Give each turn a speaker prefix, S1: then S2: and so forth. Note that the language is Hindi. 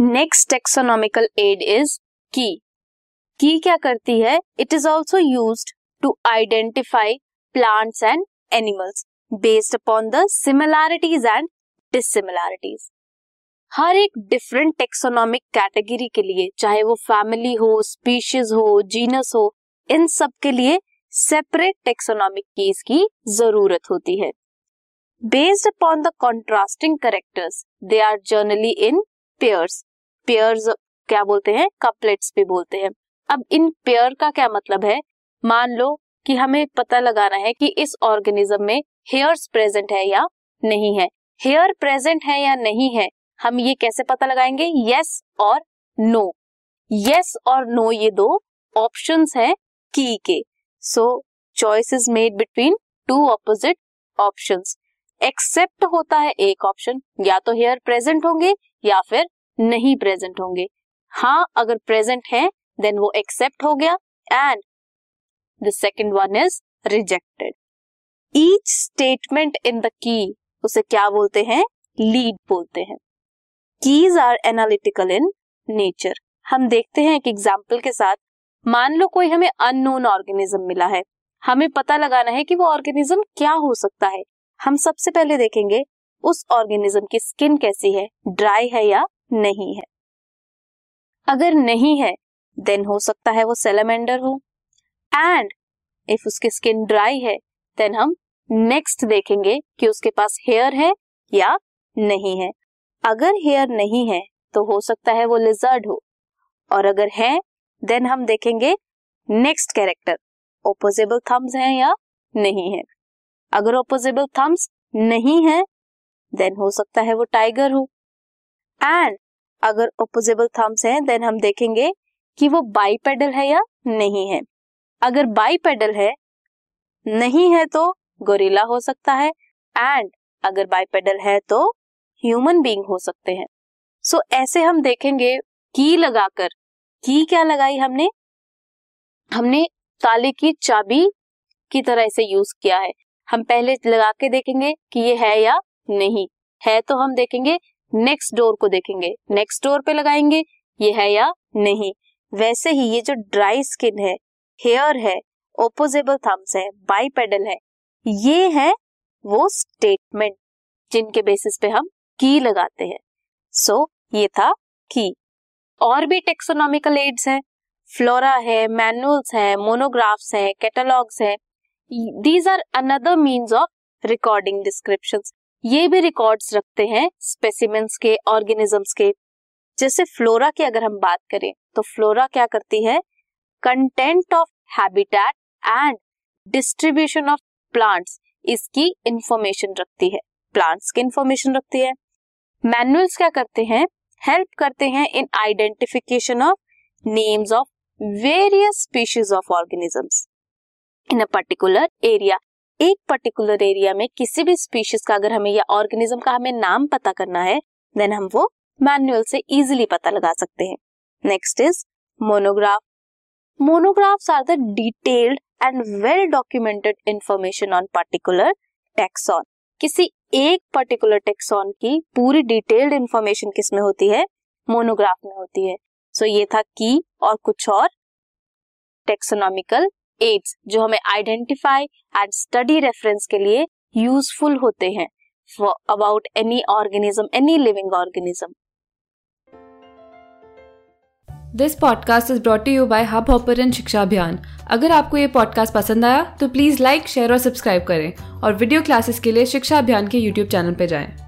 S1: नेक्स्ट टेक्सोनॉमिकल एड इज़ की की क्या करती है it is also use to identify plants and animals based upon the similarities and dissimilarities हर एक डिफरेंट टेक्सोनॉमिक कैटेगरी के लिए, चाहे वो फैमिली हो स्पीशीज हो जीनस हो, इन सब के लिए सेपरेट टेक्सोनॉमिक कीज की ज़रूरत होती है। Based upon the contrasting characters they are generally in pairs. Pairs क्या बोलते हैं? कपलेट्स भी बोलते हैं। अब इन पेयर का क्या मतलब है? मान लो कि हमें पता लगाना है कि इस ऑर्गेनिज्म में हेयर्स प्रेजेंट है या नहीं है। हेयर प्रेजेंट है या नहीं है, हम ये कैसे पता लगाएँगे? यस और नो यस और नो ये दो ऑप्शंस हैं की के। So choice is made between two opposite options accept होता है एक ऑप्शन, या तो हेयर प्रेजेंट होंगे, या फिर नहीं प्रेजेंट होंगे। हाँ अगर प्रेजेंट है देन वो एक्सेप्ट हो गया and the second one is rejected each statement in the key उसे क्या बोलते हैं? लीड बोलते हैं। Keys are analytical in nature हम देखते हैं एक एग्ज़ाम्पल के साथ। मान लो कोई हमें अननोन ऑर्गेनिज्म मिला है। हमें पता लगाना है कि वो ऑर्गेनिज्म क्या हो सकता है। हम सबसे पहले देखेंगे उस ऑर्गेनिज्म की स्किन कैसी है, ड्राई है या नहीं है। अगर नहीं है देन हो सकता है वो सेलेमेंडर हो। एंड इफ़ उसकी स्किन ड्राई है देन हम नेक्स्ट देखेंगे कि उसके पास हेयर है या नहीं है। अगर हेयर नहीं है तो हो सकता है वो लिजर्ड हो। और अगर है देन हम देखेंगे नेक्स्ट कैरेक्टर ओपोजेबल थम्स हैं या नहीं है। अगर ओपोजेबल थम्स नहीं है देन हो सकता है वो टाइगर हो। एंड अगर ओपोजेबल थम्स हैं देन हम देखेंगे कि वो बाईपेडल है या नहीं है। अगर बाईपेडल है नहीं है तो गोरिल्ला हो सकता है। एंड अगर बाईपेडल है तो ह्यूमन बीइंग हो सकते हैं। सो so, ऐसे हम देखेंगे की लगाकर की क्या लगाई हमने? हमने ताले की चाबी की तरह इसे यूज़ किया है। हम पहले लगा के देखेंगे कि ये है या नहीं। है तो हम देखेंगे नेक्स्ट डोर को देखेंगे। नेक्स्ट डोर पे लगाएँगे ये है या नहीं। वैसे ही ये जो ड्राई स्किन है हेयर है ओपोजेबल थम्स है बाईपेडल है ये है वो स्टेटमेंट जिनके बेसिस पे हम की लगाते हैं। सो so, ये था की और भी टेक्सोनॉमिकल एड्स हैं। फ्लोरा है मैनुअल्स है मोनोग्राफ्स है कैटलॉग्स है। These are another means of recording description ये भी रिकॉर्ड्स रखते हैं स्पेसिमेंट्स के ऑर्गेनिजम्स के। जैसे फ्लोरा की अगर हम बात करें तो फ्लोरा क्या करती है? Content of habitat and distribution of plants इसकी इंफॉर्मेशन रखती है। प्लांट्स की इंफॉर्मेशन रखती है। मैनुअल्स क्या करते हैं? हेल्प करते हैं in identification of names of various species of organisms in a particular area एक पर्टिकुलर एरिया में किसी भी स्पीशीज का अगर हमें या ऑर्गेनिज्म का हमें नाम पता करना है देन हम वो मैनुअल से इजीली पता लगा सकते हैं। Next is monograph monographs are the detailed and well documented information on particular taxon किसी एक पर्टिकुलर टेक्सॉन की पूरी डिटेल्ड इंफॉर्मेशन किसमें होती है? मोनोग्राफ में होती है। सो so, ये था की और कुछ और टेक्सोनॉमिकल एड्स जो हमें आइडेंटिफाई एंड स्टडी रेफरेंस के लिए यूजफुल होते हैं about any organism any living organism
S2: this podcast is brought you by Hubhopper शिक्षा अभियान अगर आपको ये पॉडकास्ट पसंद आया तो प्लीज़ लाइक शेयर और सब्सक्राइब करें और वीडियो क्लासेस के लिए शिक्षा अभियान के यूट्यूब चैनल पर जाएँ।